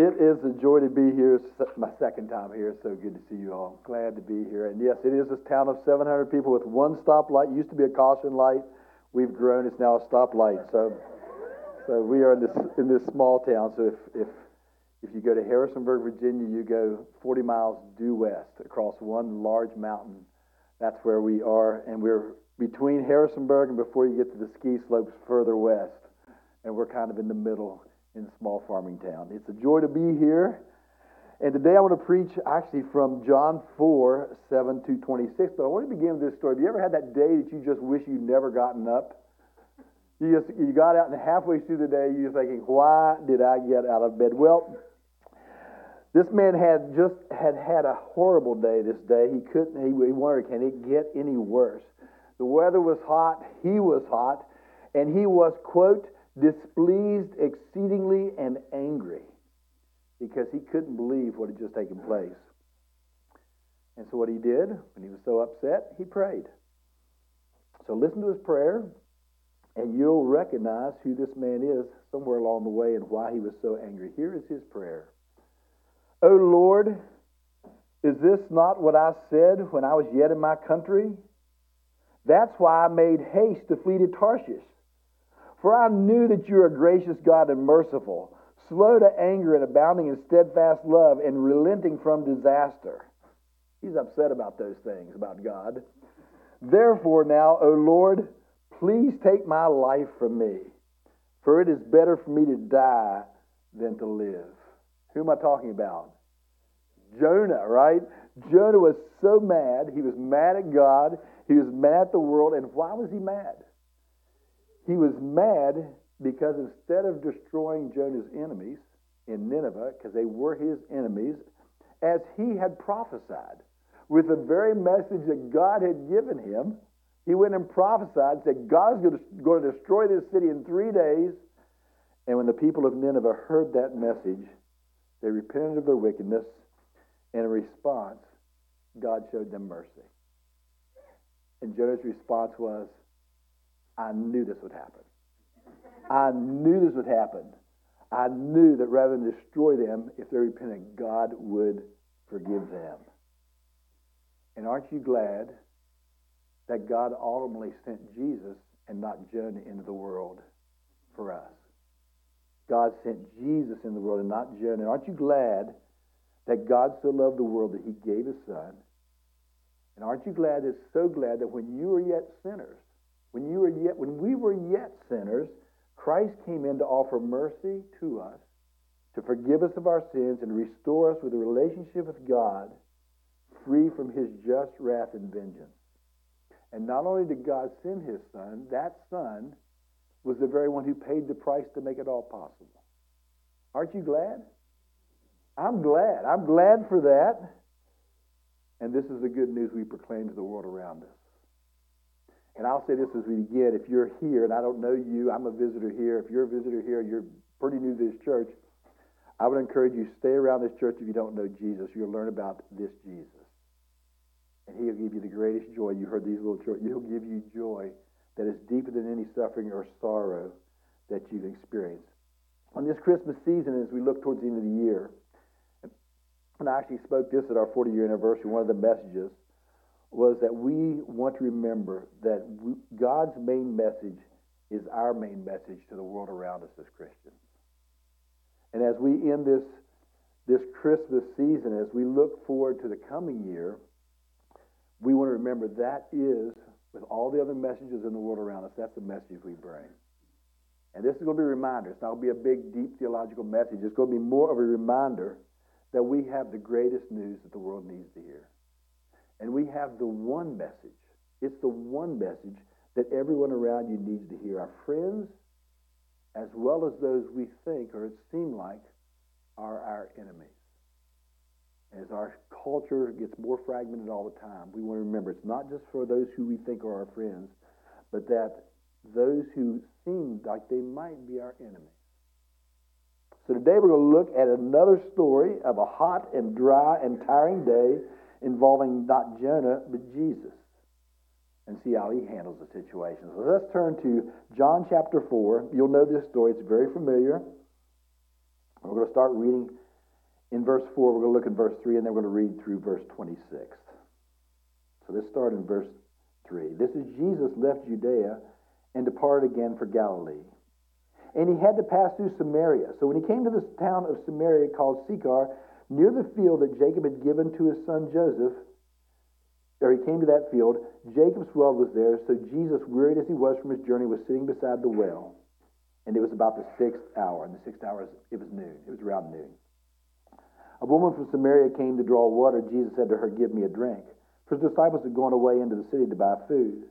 It is a joy to be here. It's my second time here. So good to see you all. Glad to be here. And yes, it is this town of 700 people with one stoplight. It used to be a caution light. We've grown. It's now a stoplight. So, so we are in this in this small town. So if if if you go to Harrisonburg, Virginia, you go 40 miles due west across one large mountain. That's where we are, and we're between Harrisonburg and before you get to the ski slopes further west, and we're kind of in the middle in a small farming town. It's a joy to be here. And today I want to preach actually from John 4, 7 to 26. But I want to begin with this story. Have you ever had that day that you just wish you'd never gotten up? You just you got out and halfway through the day you're thinking, why did I get out of bed? Well, this man had just had had a horrible day this day. He couldn't. He, he wondered, can it get any worse? The weather was hot. He was hot, and he was quote displeased exceedingly and angry because he couldn't believe what had just taken place. And so, what he did, when he was so upset, he prayed. So, listen to his prayer, and you'll recognize who this man is somewhere along the way and why he was so angry. Here is his prayer O Lord, is this not what I said when I was yet in my country? That's why I made haste to flee to Tarshish for I knew that you are a gracious God and merciful, slow to anger and abounding in steadfast love, and relenting from disaster. He's upset about those things, about God. Therefore, now, O Lord, please take my life from me, for it is better for me to die than to live. Who am I talking about? Jonah, right? Jonah was so mad. He was mad at God. He was mad at the world. And why was he mad? He was mad because instead of destroying Jonah's enemies in Nineveh, because they were his enemies, as he had prophesied, with the very message that God had given him, he went and prophesied, said, God is going to destroy this city in three days. And when the people of Nineveh heard that message, they repented of their wickedness, and in response, God showed them mercy. And Jonah's response was, I knew this would happen. I knew this would happen. I knew that rather than destroy them, if they repented, God would forgive them. And aren't you glad that God ultimately sent Jesus and not Jonah into the world for us? God sent Jesus in the world and not Jonah. And aren't you glad that God so loved the world that he gave his son? And aren't you glad, is so glad that when you were yet sinners, when, you were yet, when we were yet sinners, Christ came in to offer mercy to us, to forgive us of our sins, and restore us with a relationship with God free from his just wrath and vengeance. And not only did God send his son, that son was the very one who paid the price to make it all possible. Aren't you glad? I'm glad. I'm glad for that. And this is the good news we proclaim to the world around us. And I'll say this as we begin. If you're here, and I don't know you, I'm a visitor here. If you're a visitor here, you're pretty new to this church, I would encourage you stay around this church if you don't know Jesus. You'll learn about this Jesus. And he'll give you the greatest joy. You heard these little children. He'll give you joy that is deeper than any suffering or sorrow that you've experienced. On this Christmas season, as we look towards the end of the year, and I actually spoke this at our 40 year anniversary, one of the messages, was that we want to remember that we, God's main message is our main message to the world around us as Christians. And as we end this, this Christmas season, as we look forward to the coming year, we want to remember that is, with all the other messages in the world around us, that's the message we bring. And this is going to be a reminder. It's not going to be a big, deep theological message. It's going to be more of a reminder that we have the greatest news that the world needs to hear. And we have the one message. It's the one message that everyone around you needs to hear. Our friends, as well as those we think or it seem like are our enemies. As our culture gets more fragmented all the time, we want to remember it's not just for those who we think are our friends, but that those who seem like they might be our enemies. So today we're going to look at another story of a hot and dry and tiring day involving not Jonah, but Jesus, and see how he handles the situation. So let's turn to John chapter 4. You'll know this story, it's very familiar. We're going to start reading in verse 4. We're going to look at verse 3, and then we're going to read through verse 26. So let's start in verse 3. This is Jesus left Judea and departed again for Galilee. And he had to pass through Samaria. So when he came to this town of Samaria called Sychar, near the field that Jacob had given to his son Joseph, or he came to that field, Jacob's well was there. So Jesus, wearied as he was from his journey, was sitting beside the well. And it was about the sixth hour. And the sixth hour, is it was noon. It was around noon. A woman from Samaria came to draw water. Jesus said to her, Give me a drink. For his disciples had gone away into the city to buy food.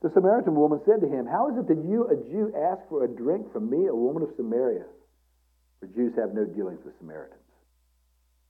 The Samaritan woman said to him, How is it that you, a Jew, ask for a drink from me, a woman of Samaria? For Jews have no dealings with Samaritans.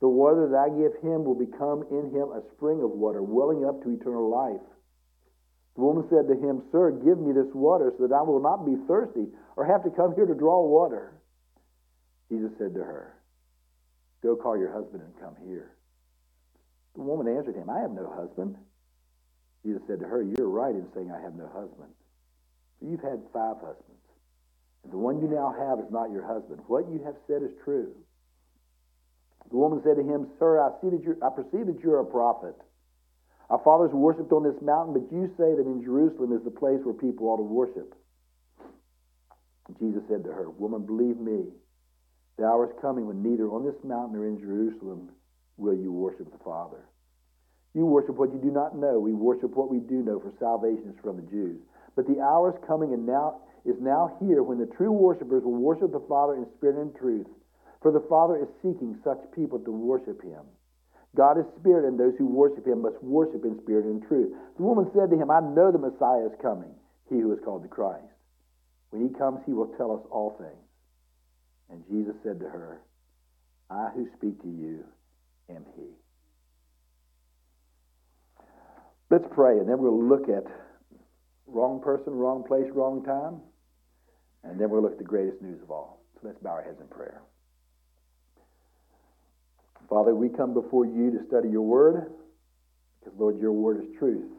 The water that I give him will become in him a spring of water, welling up to eternal life. The woman said to him, Sir, give me this water so that I will not be thirsty or have to come here to draw water. Jesus said to her, Go call your husband and come here. The woman answered him, I have no husband. Jesus said to her, You're right in saying, I have no husband. For you've had five husbands, and the one you now have is not your husband. What you have said is true. The woman said to him, Sir, I, see that you're, I perceive that you're a prophet. Our fathers worshipped on this mountain, but you say that in Jerusalem is the place where people ought to worship. Jesus said to her, Woman, believe me, the hour is coming when neither on this mountain nor in Jerusalem will you worship the Father. You worship what you do not know. We worship what we do know, for salvation is from the Jews. But the hour is coming and now is now here when the true worshippers will worship the Father in spirit and truth. For the Father is seeking such people to worship him. God is spirit, and those who worship him must worship in spirit and truth. The woman said to him, I know the Messiah is coming, he who is called the Christ. When he comes, he will tell us all things. And Jesus said to her, I who speak to you am he. Let's pray, and then we'll look at wrong person, wrong place, wrong time. And then we'll look at the greatest news of all. So let's bow our heads in prayer. Father, we come before you to study your word, because, Lord, your word is truth.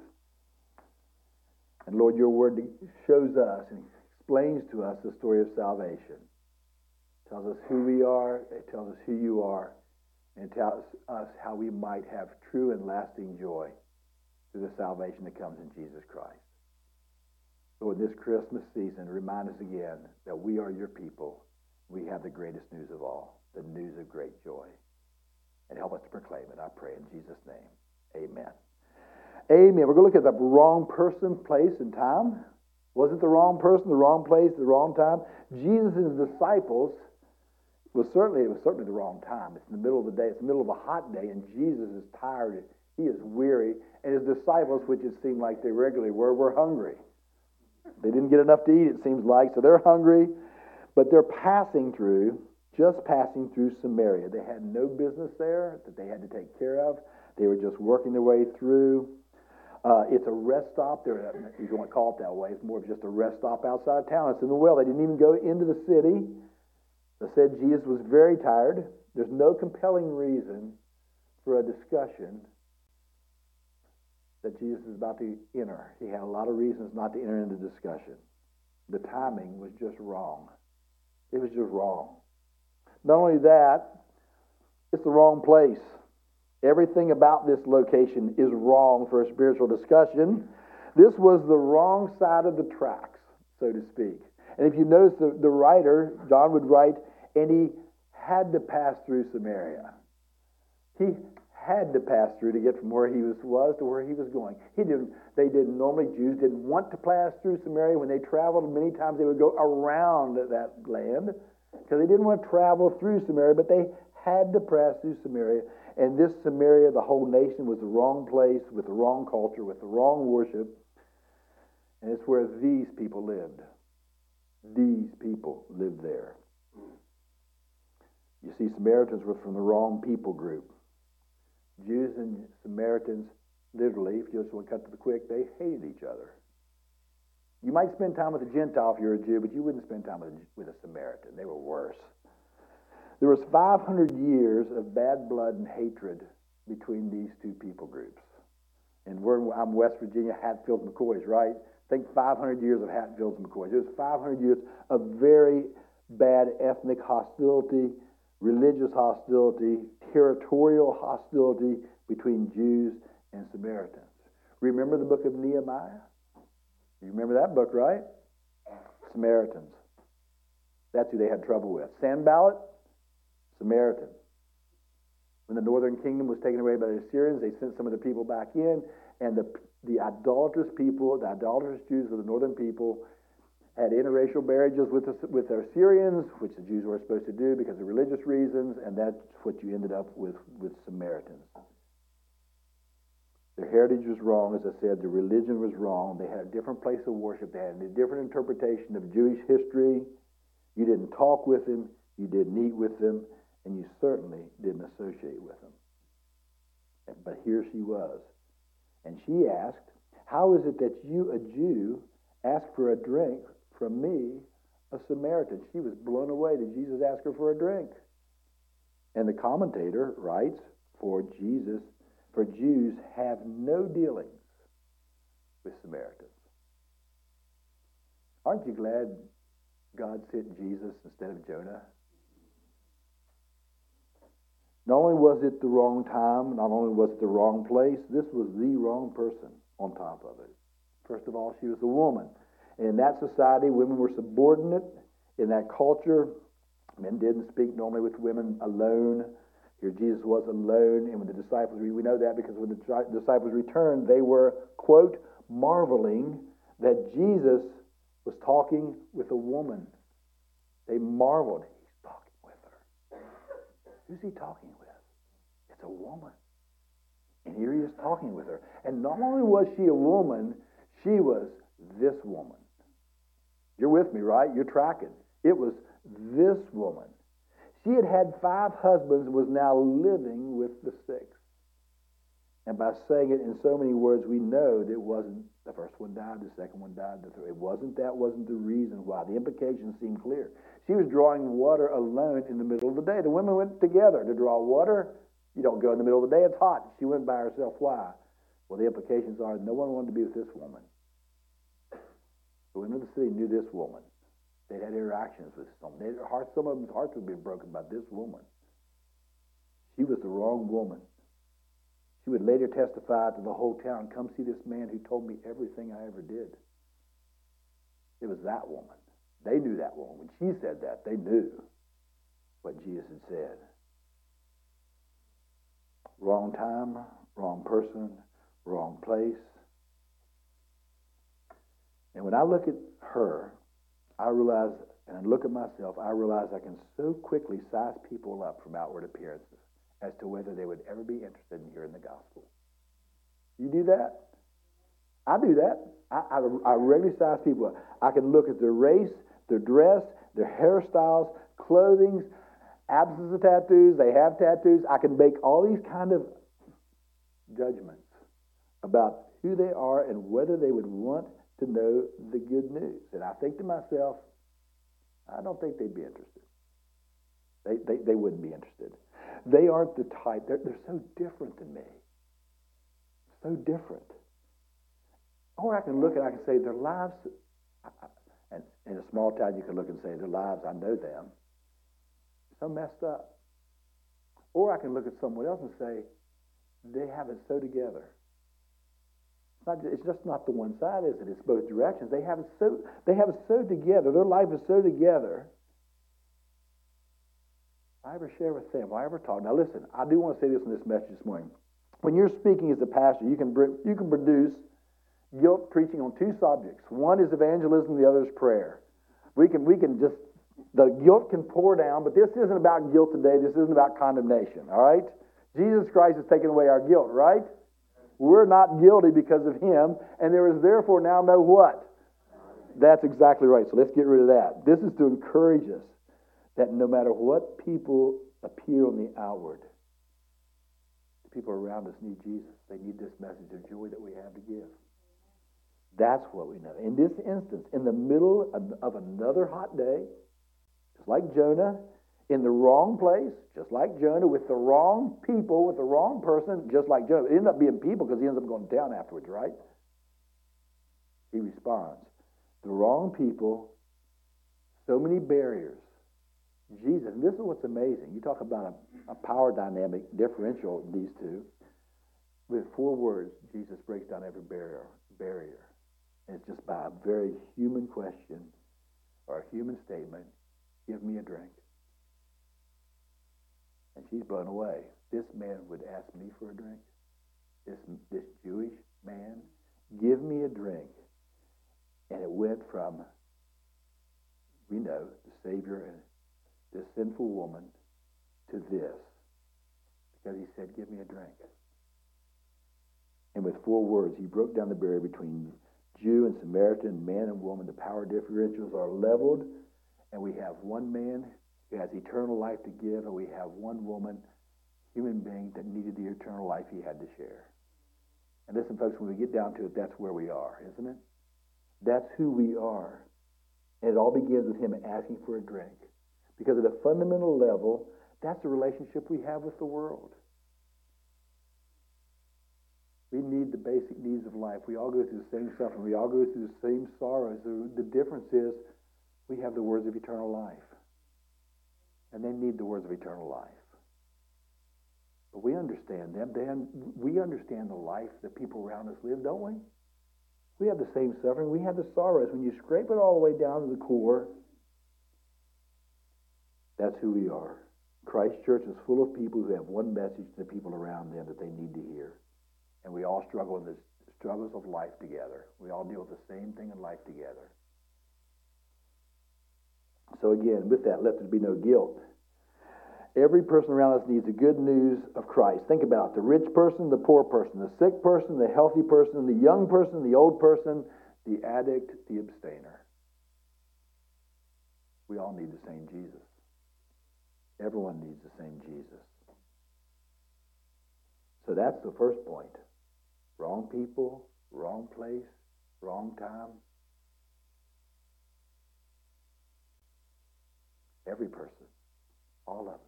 And, Lord, your word shows us and explains to us the story of salvation tells us who we are, it tells us who you are, and it tells us how we might have true and lasting joy through the salvation that comes in Jesus Christ. Lord, this Christmas season, remind us again that we are your people. We have the greatest news of all, the news of great joy. And help us to proclaim it, I pray in Jesus' name. Amen. Amen. We're going to look at the wrong person, place, and time. Was it the wrong person, the wrong place, the wrong time? Jesus' and his disciples was certainly it was certainly the wrong time. It's in the middle of the day. It's the middle of a hot day, and Jesus is tired. He is weary, and his disciples, which it seemed like they regularly were, were hungry. They didn't get enough to eat. It seems like so they're hungry, but they're passing through, just passing through Samaria. They had no business there that they had to take care of. They were just working their way through. Uh, it's a rest stop. There, you don't want to call it that way. It's more of just a rest stop outside town. It's in the well. They didn't even go into the city. They said Jesus was very tired. There's no compelling reason for a discussion that Jesus is about to enter. He had a lot of reasons not to enter into discussion. The timing was just wrong. It was just wrong. Not only that, it's the wrong place. Everything about this location is wrong for a spiritual discussion. This was the wrong side of the tracks, so to speak. And if you notice, the, the writer, John would write, and he had to pass through Samaria. He had to pass through to get from where he was, was to where he was going. He didn't, they didn't normally, Jews didn't want to pass through Samaria. When they traveled, many times they would go around that land because they didn't want to travel through Samaria, but they had to pass through Samaria. And this Samaria, the whole nation, was the wrong place with the wrong culture, with the wrong worship. And it's where these people lived. These people lived there. You see, Samaritans were from the wrong people group. Jews and Samaritans, literally, if you just want to cut to the quick, they hated each other. You might spend time with a Gentile if you're a Jew, but you wouldn't spend time with a, with a Samaritan. They were worse. There was 500 years of bad blood and hatred between these two people groups. And we're, I'm West Virginia, Hatfields, McCoys, right? Think 500 years of Hatfields and McCoys. It was 500 years of very bad ethnic hostility, religious hostility, territorial hostility between Jews and Samaritans. Remember the book of Nehemiah? You remember that book, right? Samaritans. That's who they had trouble with. Sanballat, Samaritan. When the northern kingdom was taken away by the Assyrians, they sent some of the people back in, and the, the idolatrous people, the idolatrous Jews of the northern people, had interracial marriages with the, with the Assyrians, which the Jews were supposed to do because of religious reasons, and that's what you ended up with with Samaritans. Their heritage was wrong, as I said. The religion was wrong. They had a different place of worship. They had a different interpretation of Jewish history. You didn't talk with them. You didn't eat with them and you certainly didn't associate with them. But here she was. And she asked, How is it that you, a Jew, ask for a drink from me, a Samaritan? She was blown away that Jesus asked her for a drink. And the commentator writes, For Jesus, for Jews have no dealings with Samaritans. Aren't you glad God sent Jesus instead of Jonah? Not only was it the wrong time, not only was it the wrong place, this was the wrong person on top of it. First of all, she was a woman. And in that society, women were subordinate. In that culture, men didn't speak normally with women alone. Here Jesus was alone, and when the disciples, we know that because when the disciples returned, they were, quote, marveling that Jesus was talking with a woman. They marveled. He's talking with her. Who's he talking with? It's a woman. And here he is talking with her. And not only was she a woman, she was this woman. You're with me, right? You're tracking. It was this woman. She had had five husbands and was now living with the sixth. And by saying it in so many words, we know that it wasn't the first one died, the second one died, the third. It wasn't that wasn't the reason why. The implications seem clear. She was drawing water alone in the middle of the day. The women went together to draw water. You don't go in the middle of the day, it's hot. She went by herself. Why? Well, the implications are no one wanted to be with this woman. The women of the city knew this woman. They'd had interactions with some. Their hearts, some of them's hearts would be broken by this woman. She was the wrong woman. She would later testify to the whole town, come see this man who told me everything I ever did. It was that woman. They knew that woman. When she said that, they knew what Jesus had said. Wrong time, wrong person, wrong place. And when I look at her, I realize, and I look at myself, I realize I can so quickly size people up from outward appearances as to whether they would ever be interested in hearing the gospel. You do that? I do that. I, I, I regularly size people up. I can look at their race, their dress, their hairstyles, clothing, absence of tattoos, they have tattoos. I can make all these kind of judgments about who they are and whether they would want to know the good news. And I think to myself, I don't think they'd be interested. They, they, they wouldn't be interested. They aren't the type, they're, they're so different than me. So different. Or I can look and I can say, their lives, and in a small town, you can look and say, their lives, I know them. So messed up. Or I can look at someone else and say, they have it so together. It's, not, it's just not the one side, is it? It's both directions. They have it so they have it so together. Their life is so together. I ever share with them, I ever talk. Now listen, I do want to say this in this message this morning. When you're speaking as a pastor, you can you can produce guilt preaching on two subjects. One is evangelism, the other is prayer. We can, we can just, the guilt can pour down, but this isn't about guilt today. This isn't about condemnation, all right? Jesus Christ has taken away our guilt, right? We're not guilty because of him, and there is therefore now no what? That's exactly right. So let's get rid of that. This is to encourage us that no matter what people appear on the outward. The people around us need Jesus. They need this message of joy that we have to give. That's what we know. In this instance, in the middle of, another hot day, just like Jonah, in the wrong place, just like Jonah, with the wrong people, with the wrong person, just like Jonah. It ended up being people because he ends up going down afterwards, right? He responds. The wrong people, so many barriers. Jesus, and this is what's amazing. You talk about a, a power dynamic differential, these two. With four words, Jesus breaks down every barrier. barrier. And it's just by a very human question or a human statement give me a drink. And she's blown away. This man would ask me for a drink. This, this Jewish man, give me a drink. And it went from, we know, the Savior and this sinful woman to this. Because he said, give me a drink. And with four words, he broke down the barrier between Jew and Samaritan, man and woman. The power differentials are leveled, and we have one man who has eternal life to give, and we have one woman, human being, that needed the eternal life he had to share. And listen, folks, when we get down to it, that's where we are, isn't it? That's who we are. And it all begins with him asking for a drink. Because at a fundamental level, that's the relationship we have with the world. We need the basic needs of life. We all go through the same suffering. We all go through the same sorrows. The difference is we have the words of eternal life and they need the words of eternal life. But we understand them. Then we understand the life that people around us live, don't we? We have the same suffering. We have the sorrows. When you scrape it all the way down to the core, that's who we are. Christ Church is full of people who have one message to the people around them that they need to hear. And we all struggle in the struggles of life together. We all deal with the same thing in life together. So again, with that, let there be no guilt. Every person around us needs the good news of Christ. Think about it. the rich person, the poor person, the sick person, the healthy person, the young person, the old person, the addict, the abstainer. We all need the same Jesus. Everyone needs the same Jesus. So that's the first point. Wrong people, wrong place, wrong time, Every person, all of us,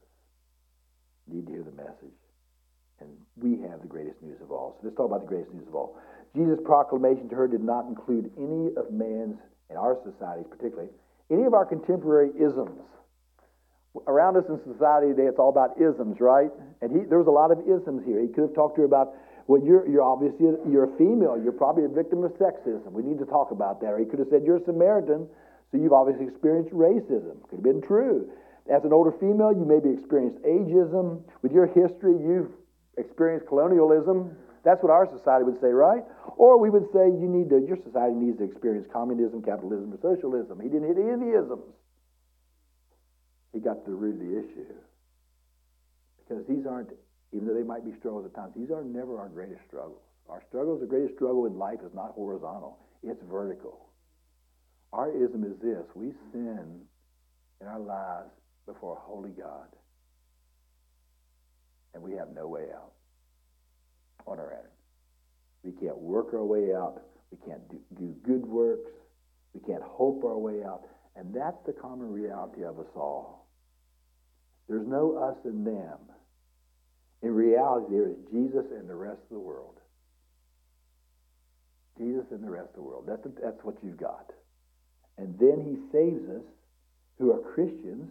need to hear the message. And we have the greatest news of all. So let's talk about the greatest news of all. Jesus' proclamation to her did not include any of man's, in our societies particularly, any of our contemporary isms. Around us in society today, it's all about isms, right? And he, there was a lot of isms here. He could have talked to her about, well, you're, you're obviously, you're a female. You're probably a victim of sexism. We need to talk about that. Or he could have said, you're a Samaritan. So you've obviously experienced racism. Could have been true. As an older female, you maybe experienced ageism. With your history, you've experienced colonialism. That's what our society would say, right? Or we would say you need to, your society needs to experience communism, capitalism, or socialism. He didn't hit any of the isms. He got to the root of the issue. Because these aren't, even though they might be struggles at times, these are never our greatest struggles. Our struggles, the greatest struggle in life is not horizontal, it's vertical. Our ism is this we sin in our lives before a holy God. And we have no way out on our own. We can't work our way out. We can't do, do good works. We can't hope our way out. And that's the common reality of us all. There's no us and them. In reality, there is Jesus and the rest of the world. Jesus and the rest of the world. That's, that's what you've got. And then he saves us who are Christians,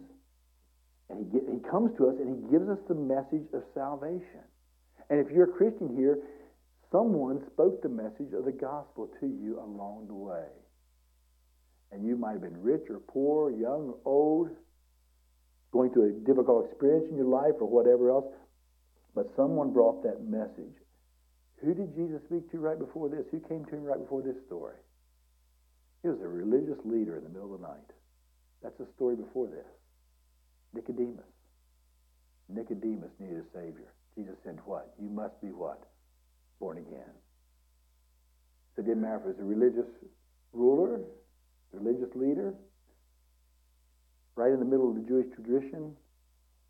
and he, get, he comes to us and he gives us the message of salvation. And if you're a Christian here, someone spoke the message of the gospel to you along the way. And you might have been rich or poor, young or old, going through a difficult experience in your life or whatever else, but someone brought that message. Who did Jesus speak to right before this? Who came to him right before this story? He was a religious leader in the middle of the night. That's the story before this. Nicodemus. Nicodemus needed a Savior. Jesus said, What? You must be what? Born again. So it didn't matter if it was a religious ruler, religious leader, right in the middle of the Jewish tradition,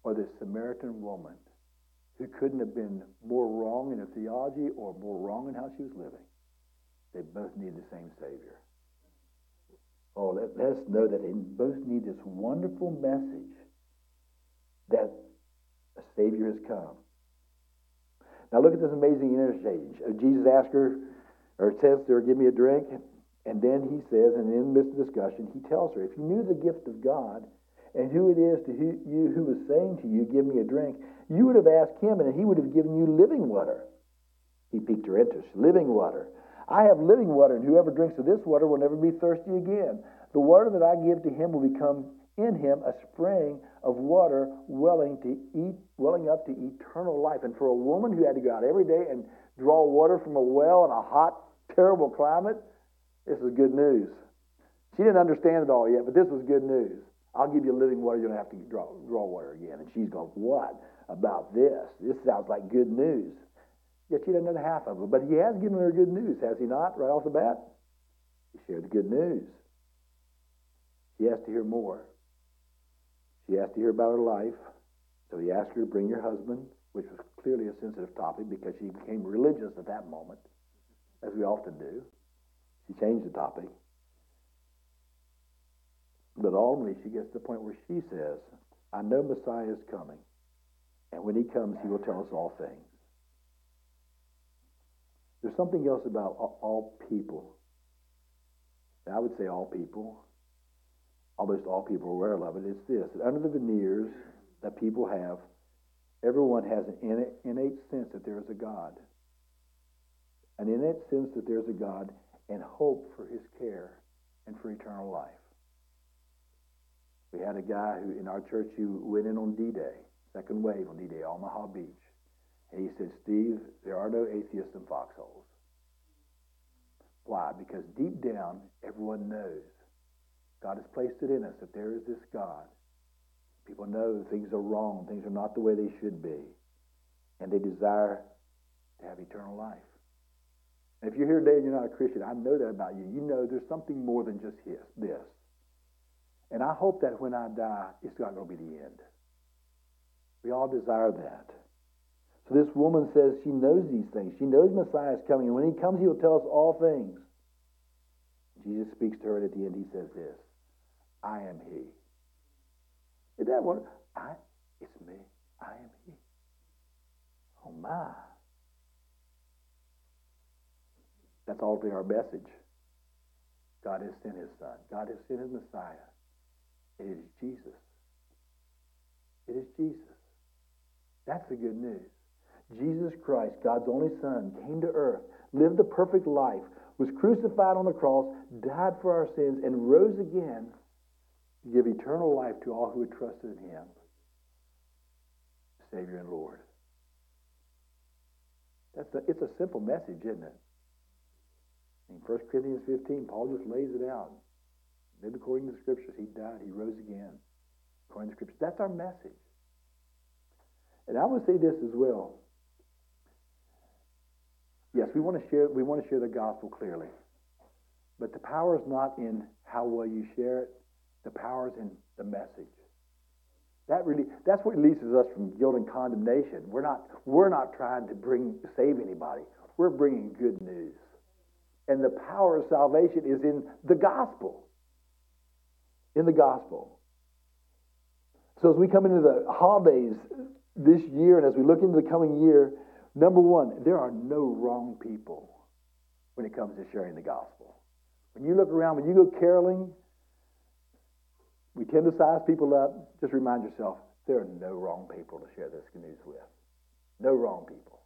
or this Samaritan woman who couldn't have been more wrong in her theology or more wrong in how she was living. They both need the same Savior. Let, let us know that they both need this wonderful message that a Savior has come. Now look at this amazing interchange. Uh, Jesus asks her, or says to her, give me a drink. And then he says, and in the midst of discussion, he tells her, if you knew the gift of God and who it is to who, you who was saying to you, give me a drink, you would have asked him and he would have given you living water. He piqued her interest. Living water. I have living water, and whoever drinks of this water will never be thirsty again. The water that I give to him will become in him a spring of water welling to eat, welling up to eternal life. And for a woman who had to go out every day and draw water from a well in a hot, terrible climate, this is good news. She didn't understand it all yet, but this was good news. I'll give you living water. You don't have to draw, draw water again. And she's going, what about this? This sounds like good news. Yet she doesn't know the half of it. But he has given her good news, has he not, right off the bat? He shared the good news. She has to hear more. She asked to hear about her life, so he asked her to bring your husband, which was clearly a sensitive topic because she became religious at that moment, as we often do. She changed the topic. But ultimately, she gets to the point where she says, I know Messiah is coming, and when he comes, he will tell us all things. There's something else about all people. I would say all people almost all people are aware of it, it's this. That under the veneers that people have, everyone has an innate sense that there is a God. An innate sense that there's a God and hope for his care and for eternal life. We had a guy who in our church who went in on D-Day, second wave on D-Day, Omaha Beach. And he said, Steve, there are no atheists in foxholes. Why? Because deep down, everyone knows God has placed it in us that there is this God. People know things are wrong, things are not the way they should be, and they desire to have eternal life. And if you're here today and you're not a Christian, I know that about you. You know there's something more than just his, this. And I hope that when I die, it's not going to be the end. We all desire that. So this woman says she knows these things. She knows Messiah is coming. And when he comes, he will tell us all things. Jesus speaks to her, and at the end, he says this I am he. Is that what? I, it's me. I am he. Oh my. That's ultimately our message. God has sent his son. God has sent his Messiah. It is Jesus. It is Jesus. That's the good news. Jesus Christ, God's only Son, came to earth, lived a perfect life, was crucified on the cross, died for our sins, and rose again to give eternal life to all who had trusted in him, Savior and Lord. That's a, it's a simple message, isn't it? In 1 Corinthians 15, Paul just lays it out. Lived according to the Scriptures. He died. He rose again. According to the Scriptures. That's our message. And I would say this as well. Yes, we want to share. We want to share the gospel clearly, but the power is not in how well you share it. The power is in the message. That really, that's what releases us from guilt and condemnation. We're not, we're not trying to bring save anybody. We're bringing good news, and the power of salvation is in the gospel. In the gospel. So as we come into the holidays this year, and as we look into the coming year, number one, there are no wrong people when it comes to sharing the gospel. When you look around, when you go caroling, we tend to size people up. Just remind yourself, there are no wrong people to share this news with. No wrong people.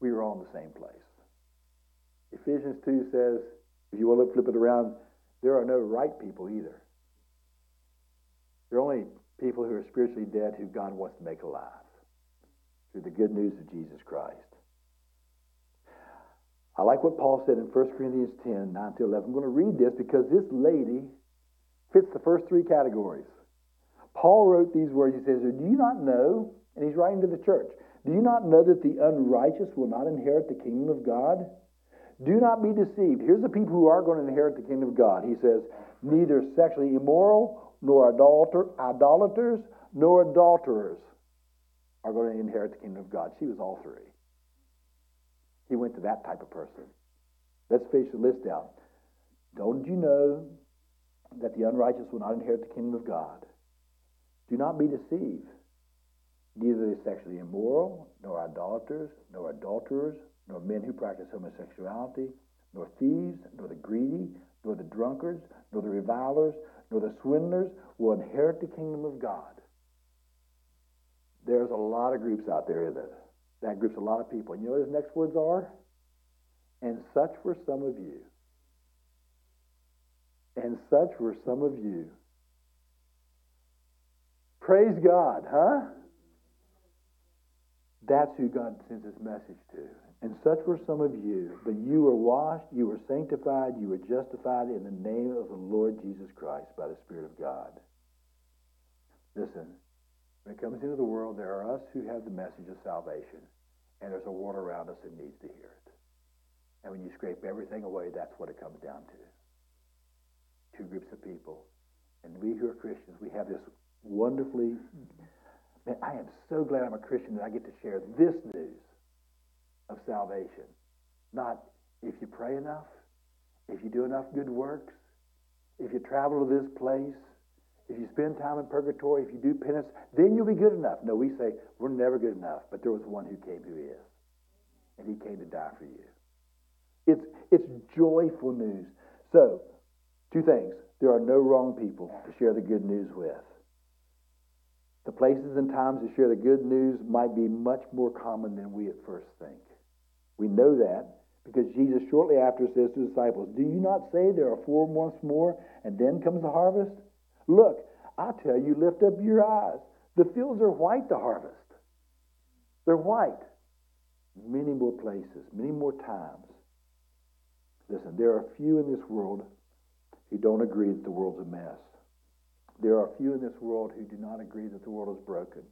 We are all in the same place. Ephesians 2 says, if you want to flip it around, there are no right people either. There are only people who are spiritually dead who God wants to make alive through the good news of Jesus Christ. I like what Paul said in 1 Corinthians 10, 9 to 11. I'm going to read this because this lady fits the first three categories. Paul wrote these words. He says, Do you not know? And he's writing to the church. Do you not know that the unrighteous will not inherit the kingdom of God? Do not be deceived. Here's the people who are going to inherit the kingdom of God. He says, Neither sexually immoral nor idolaters, nor adulterers are going to inherit the kingdom of God. She was all three. He went to that type of person. Let's finish the list out. Don't you know that the unrighteous will not inherit the kingdom of God? Do not be deceived. Neither the sexually immoral, nor idolaters, nor adulterers, nor men who practice homosexuality, nor thieves, nor the greedy, nor the drunkards, nor the revilers, nor the swindlers will inherit the kingdom of God. There's a lot of groups out there that that group's a lot of people. And you know what his next words are? And such were some of you. And such were some of you. Praise God, huh? That's who God sends his message to. And such were some of you. But you were washed, you were sanctified, you were justified in the name of the Lord Jesus Christ by the Spirit of God. Listen, when it comes into the world, there are us who have the message of salvation, and there's a world around us that needs to hear it. And when you scrape everything away, that's what it comes down to. Two groups of people. And we who are Christians, we have this wonderfully. Man, I am so glad I'm a Christian that I get to share this news of salvation. Not if you pray enough, if you do enough good works, if you travel to this place, if you spend time in purgatory, if you do penance, then you'll be good enough. No, we say we're never good enough, but there was one who came who is. And he came to die for you. It's, it's joyful news. So, two things. There are no wrong people to share the good news with. The places and times to share the good news might be much more common than we at first think. We know that because Jesus shortly after says to the disciples, Do you not say there are four months more and then comes the harvest? Look, I tell you, lift up your eyes. The fields are white to harvest. They're white. Many more places, many more times. Listen, there are few in this world who don't agree that the world's a mess. There are few in this world who do not agree that the world is broken.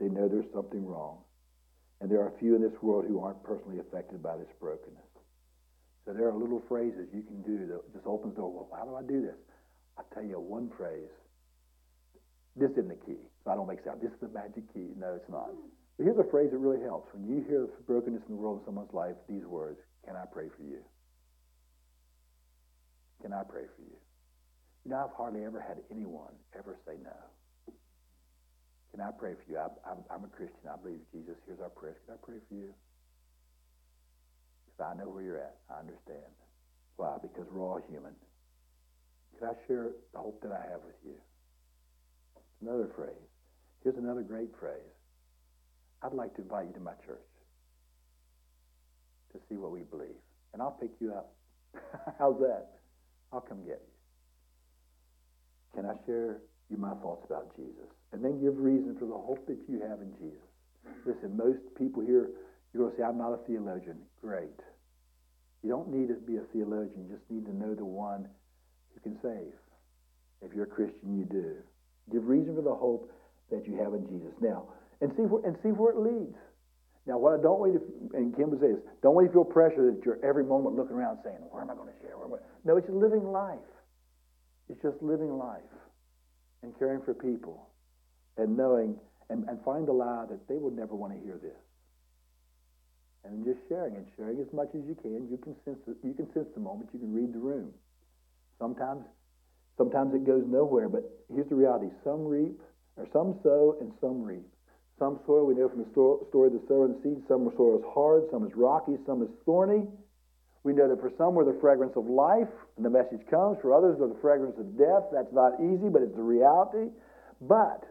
They know there's something wrong. And there are few in this world who aren't personally affected by this brokenness. So there are little phrases you can do that just opens the door. Well, how do I do this? I'll tell you one phrase. This isn't the key. So I don't make sound. This is the magic key. No, it's not. Hmm. But here's a phrase that really helps. When you hear the brokenness in the world of someone's life, these words, can I pray for you? Can I pray for you? You know, I've hardly ever had anyone ever say no. Can I pray for you? I, I'm, I'm a Christian. I believe Jesus hears our prayers. Can I pray for you? Because I know where you're at. I understand. Why? Because we're all human. Can I share the hope that I have with you? Another phrase. Here's another great phrase. I'd like to invite you to my church to see what we believe. And I'll pick you up. How's that? I'll come get you. Can I share you my thoughts about Jesus? And then give reason for the hope that you have in Jesus. Listen, most people here, you're going to say, I'm not a theologian. Great. You don't need to be a theologian. You just need to know the one who can save. If you're a Christian, you do. Give reason for the hope that you have in Jesus. Now, and see where, and see where it leads. Now, what I don't want you to, and Kim would say this, don't want you to feel pressure that you're every moment looking around saying, where am I going to share? No, it's living life. It's just living life and caring for people and knowing and, and find the lie that they would never want to hear this. And just sharing and sharing as much as you can. You can sense the, you can sense the moment. You can read the room. Sometimes, sometimes it goes nowhere. But here's the reality: some reap, or some sow, and some reap. Some soil we know from the story of the sower and the seed. Some soil is hard, some is rocky, some is thorny. We know that for some we're the fragrance of life, and the message comes. For others, they're the fragrance of death. That's not easy, but it's the reality. But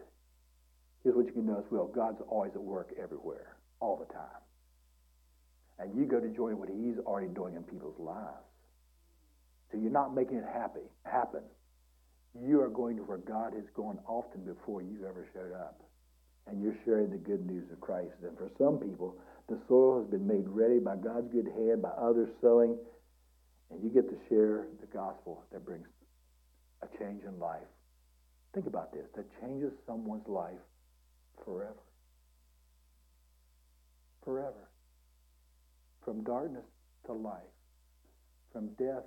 here's what you can know as well God's always at work everywhere, all the time. And you go to join what He's already doing in people's lives. So you're not making it happy happen. You are going to where God has gone often before you ever showed up. And you're sharing the good news of Christ. And for some people, the soil has been made ready by God's good hand, by others sowing, and you get to share the gospel that brings a change in life. Think about this that changes someone's life forever. Forever. From darkness to life, from death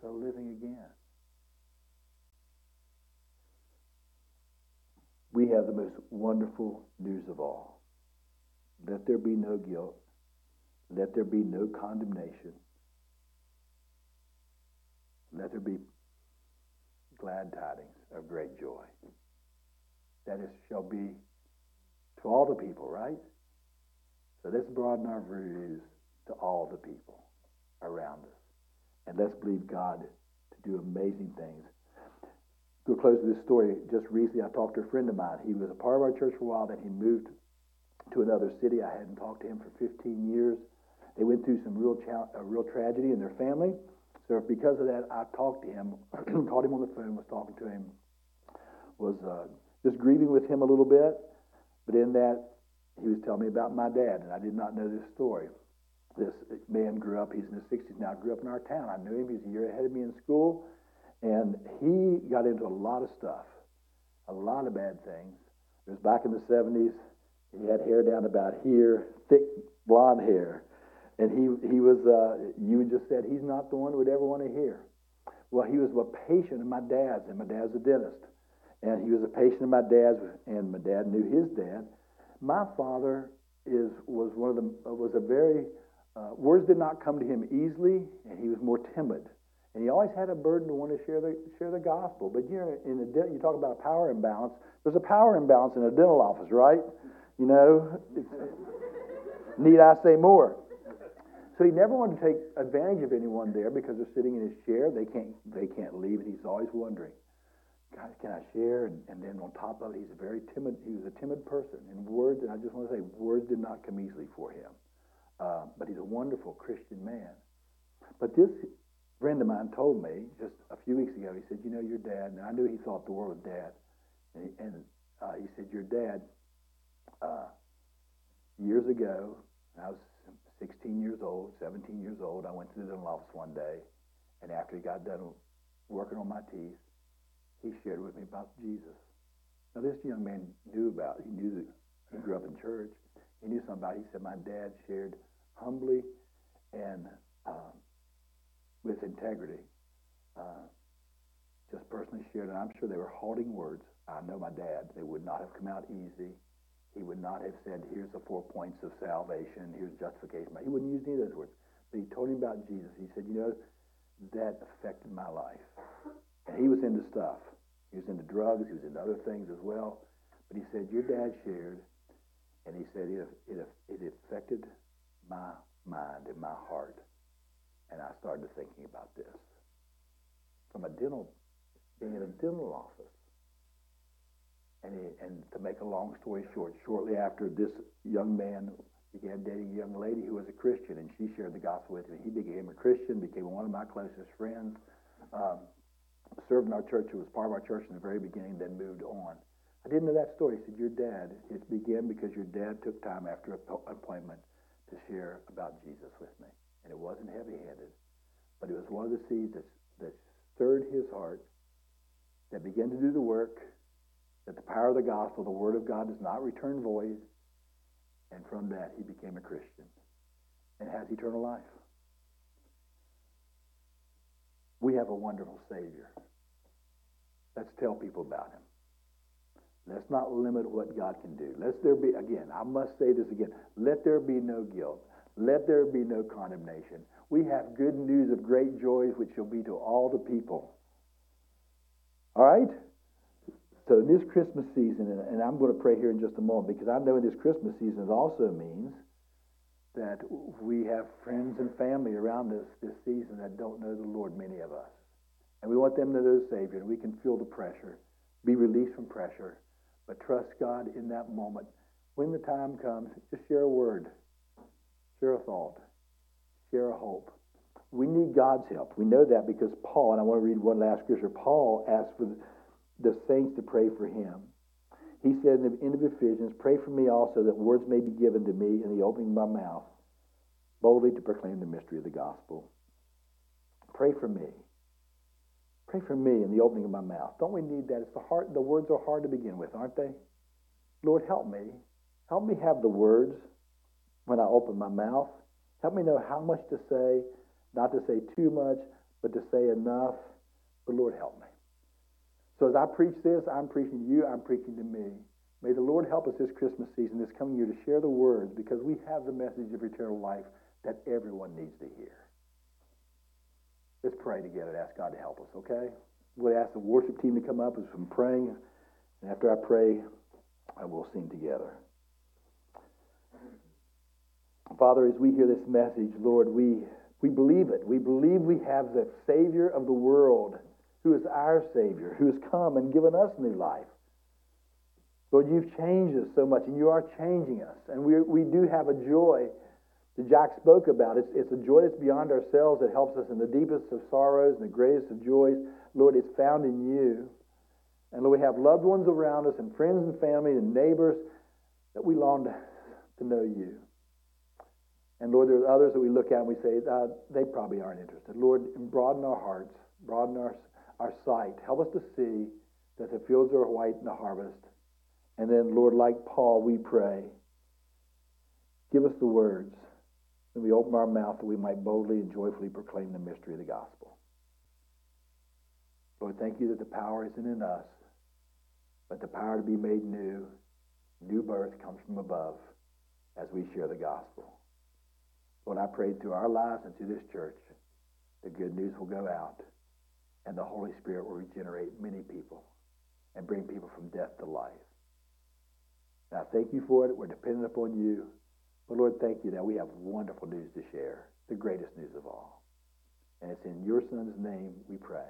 to living again. we have the most wonderful news of all. Let there be no guilt. Let there be no condemnation. Let there be glad tidings of great joy. That is, shall be to all the people, right? So let's broaden our views to all the people around us. And let's believe God to do amazing things. To close with this story, just recently I talked to a friend of mine. He was a part of our church for a while, then he moved to another city. I hadn't talked to him for 15 years. They went through some real, cha- a real tragedy in their family. So because of that, I talked to him, called him on the phone, was talking to him, was uh, just grieving with him a little bit. But in that, he was telling me about my dad, and I did not know this story. This man grew up, he's in his 60s now, grew up in our town. I knew him, he's a year ahead of me in school, and he got into a lot of stuff, a lot of bad things. It was back in the 70s. He had hair down about here, thick blonde hair. And he, he was, uh, you just said, he's not the one who would ever want to hear. Well, he was a patient of my dad's, and my dad's a dentist. And he was a patient of my dad's, and my dad knew his dad. My father is was one of the was a very uh, words did not come to him easily, and he was more timid. And he always had a burden to want to share the share the gospel. But you know, in a you talk about a power imbalance. There's a power imbalance in a dental office, right? You know, need I say more? So he never wanted to take advantage of anyone there because they're sitting in his chair. They can't they can't leave, and he's always wondering. God, can I share? And, and then on top of it, he's a very timid, he was a timid person. And words, and I just want to say, words did not come easily for him. Uh, but he's a wonderful Christian man. But this friend of mine told me just a few weeks ago, he said, you know, your dad, and I knew he thought the world of dad. And he, and, uh, he said, your dad, uh, years ago, I was 16 years old, 17 years old, I went to the dental office one day, and after he got done working on my teeth, he shared with me about Jesus. Now, this young man knew about, he knew that he grew up in church. He knew something about it. He said, My dad shared humbly and um, with integrity. Uh, just personally shared, and I'm sure they were halting words. I know my dad. They would not have come out easy. He would not have said, Here's the four points of salvation, here's justification. He wouldn't use any of those words. But he told him about Jesus. He said, You know, that affected my life. And he was into stuff. He was into drugs. He was into other things as well. But he said, Your dad shared, and he said, It, it, it affected my mind and my heart. And I started thinking about this. From a dental, being in a dental office. And, he, and to make a long story short, shortly after this young man began dating a young lady who was a Christian, and she shared the gospel with him. He became a Christian, became one of my closest friends. Um, served in our church, who was part of our church in the very beginning, then moved on. I didn't know that story. He said, Your dad, it began because your dad took time after appointment to share about Jesus with me. And it wasn't heavy handed, but it was one of the seeds that, that stirred his heart, that began to do the work, that the power of the gospel, the word of God, does not return void. And from that, he became a Christian and has eternal life. We have a wonderful Savior. Let's tell people about him. Let's not limit what God can do. Let there be, again, I must say this again, let there be no guilt. Let there be no condemnation. We have good news of great joys which shall be to all the people. All right? So in this Christmas season, and I'm going to pray here in just a moment because I know in this Christmas season it also means that we have friends and family around us this season that don't know the Lord, many of us. And we want them to know the Savior, and we can feel the pressure, be released from pressure, but trust God in that moment. When the time comes, just share a word, share a thought, share a hope. We need God's help. We know that because Paul, and I want to read one last scripture, Paul asked for the saints to pray for him. He said in the end of Ephesians, Pray for me also that words may be given to me in the opening of my mouth, boldly to proclaim the mystery of the gospel. Pray for me. Pray for me in the opening of my mouth. Don't we need that? It's the hard, the words are hard to begin with, aren't they? Lord, help me. Help me have the words when I open my mouth. Help me know how much to say, not to say too much, but to say enough. But Lord, help me. So as I preach this, I'm preaching to you, I'm preaching to me. May the Lord help us this Christmas season, this coming year, to share the words because we have the message of eternal life that everyone needs to hear. Let's pray together and ask God to help us, okay? We'll ask the worship team to come up as I'm praying. And after I pray, I will sing together. Father, as we hear this message, Lord, we, we believe it. We believe we have the Savior of the world who is our Savior, who has come and given us new life. Lord, you've changed us so much, and you are changing us. And we, we do have a joy that Jack spoke about. It's, it's a joy that's beyond ourselves that helps us in the deepest of sorrows and the greatest of joys. Lord, it's found in you. And Lord, we have loved ones around us and friends and family and neighbors that we long to, to know you. And Lord, there are others that we look at and we say, uh, they probably aren't interested. Lord, broaden our hearts, broaden our, our sight. Help us to see that the fields are white in the harvest. And then, Lord, like Paul, we pray, give us the words and we open our mouth that we might boldly and joyfully proclaim the mystery of the gospel. Lord, thank you that the power isn't in us, but the power to be made new, new birth comes from above as we share the gospel. Lord, I pray through our lives and through this church, the good news will go out and the Holy Spirit will regenerate many people and bring people from death to life. Now, thank you for it. We're dependent upon you. But Lord, thank you that we have wonderful news to share, the greatest news of all. And it's in your Son's name we pray.